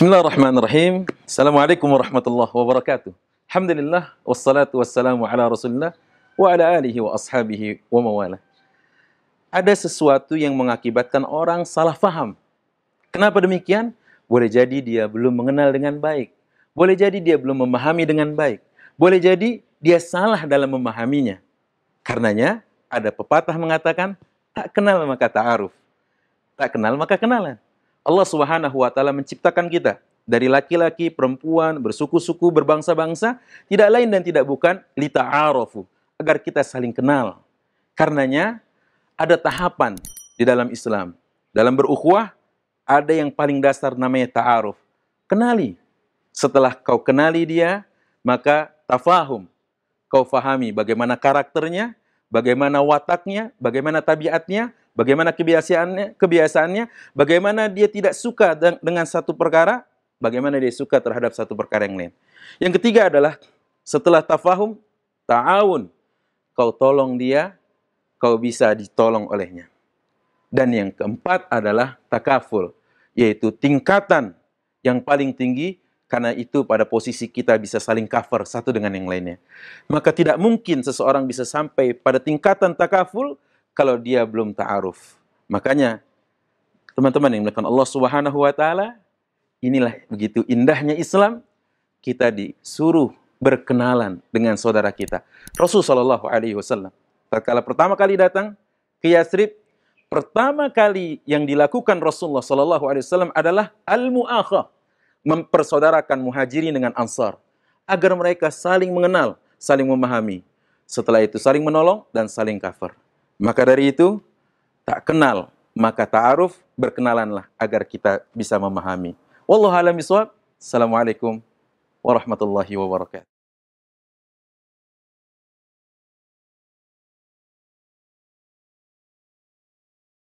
Bismillahirrahmanirrahim. Assalamualaikum warahmatullahi wabarakatuh. Alhamdulillah wassalatu wassalamu ala Rasulillah wa ala alihi wa ashabihi wa mawala. Ada sesuatu yang mengakibatkan orang salah faham. Kenapa demikian? Boleh jadi dia belum mengenal dengan baik. Boleh jadi dia belum memahami dengan baik. Boleh jadi dia salah dalam memahaminya. Karenanya ada pepatah mengatakan tak kenal maka ta'aruf. Tak kenal maka kenalan. Allah Subhanahu wa taala menciptakan kita dari laki-laki, perempuan, bersuku-suku, berbangsa-bangsa, tidak lain dan tidak bukan lita'arafu, agar kita saling kenal. Karenanya ada tahapan di dalam Islam. Dalam berukhuwah ada yang paling dasar namanya ta'aruf. Kenali. Setelah kau kenali dia, maka tafahum. Kau fahami bagaimana karakternya, bagaimana wataknya, bagaimana tabiatnya, bagaimana kebiasaannya, kebiasaannya, bagaimana dia tidak suka dengan satu perkara, bagaimana dia suka terhadap satu perkara yang lain. Yang ketiga adalah setelah tafahum, ta'awun. Kau tolong dia, kau bisa ditolong olehnya. Dan yang keempat adalah takaful, yaitu tingkatan yang paling tinggi karena itu pada posisi kita bisa saling cover satu dengan yang lainnya. Maka tidak mungkin seseorang bisa sampai pada tingkatan takaful kalau dia belum ta'aruf. Makanya teman-teman yang melakukan Allah Subhanahu wa taala, inilah begitu indahnya Islam, kita disuruh berkenalan dengan saudara kita. Rasul sallallahu alaihi wasallam tatkala pertama kali datang ke Yasrib, pertama kali yang dilakukan Rasulullah sallallahu alaihi wasallam adalah al-mu'akhah, mempersaudarakan muhajirin dengan ansar agar mereka saling mengenal, saling memahami. Setelah itu saling menolong dan saling cover. Maka dari itu, tak kenal, maka ta'aruf, berkenalanlah agar kita bisa memahami. Wallahu alam Assalamualaikum warahmatullahi wabarakatuh.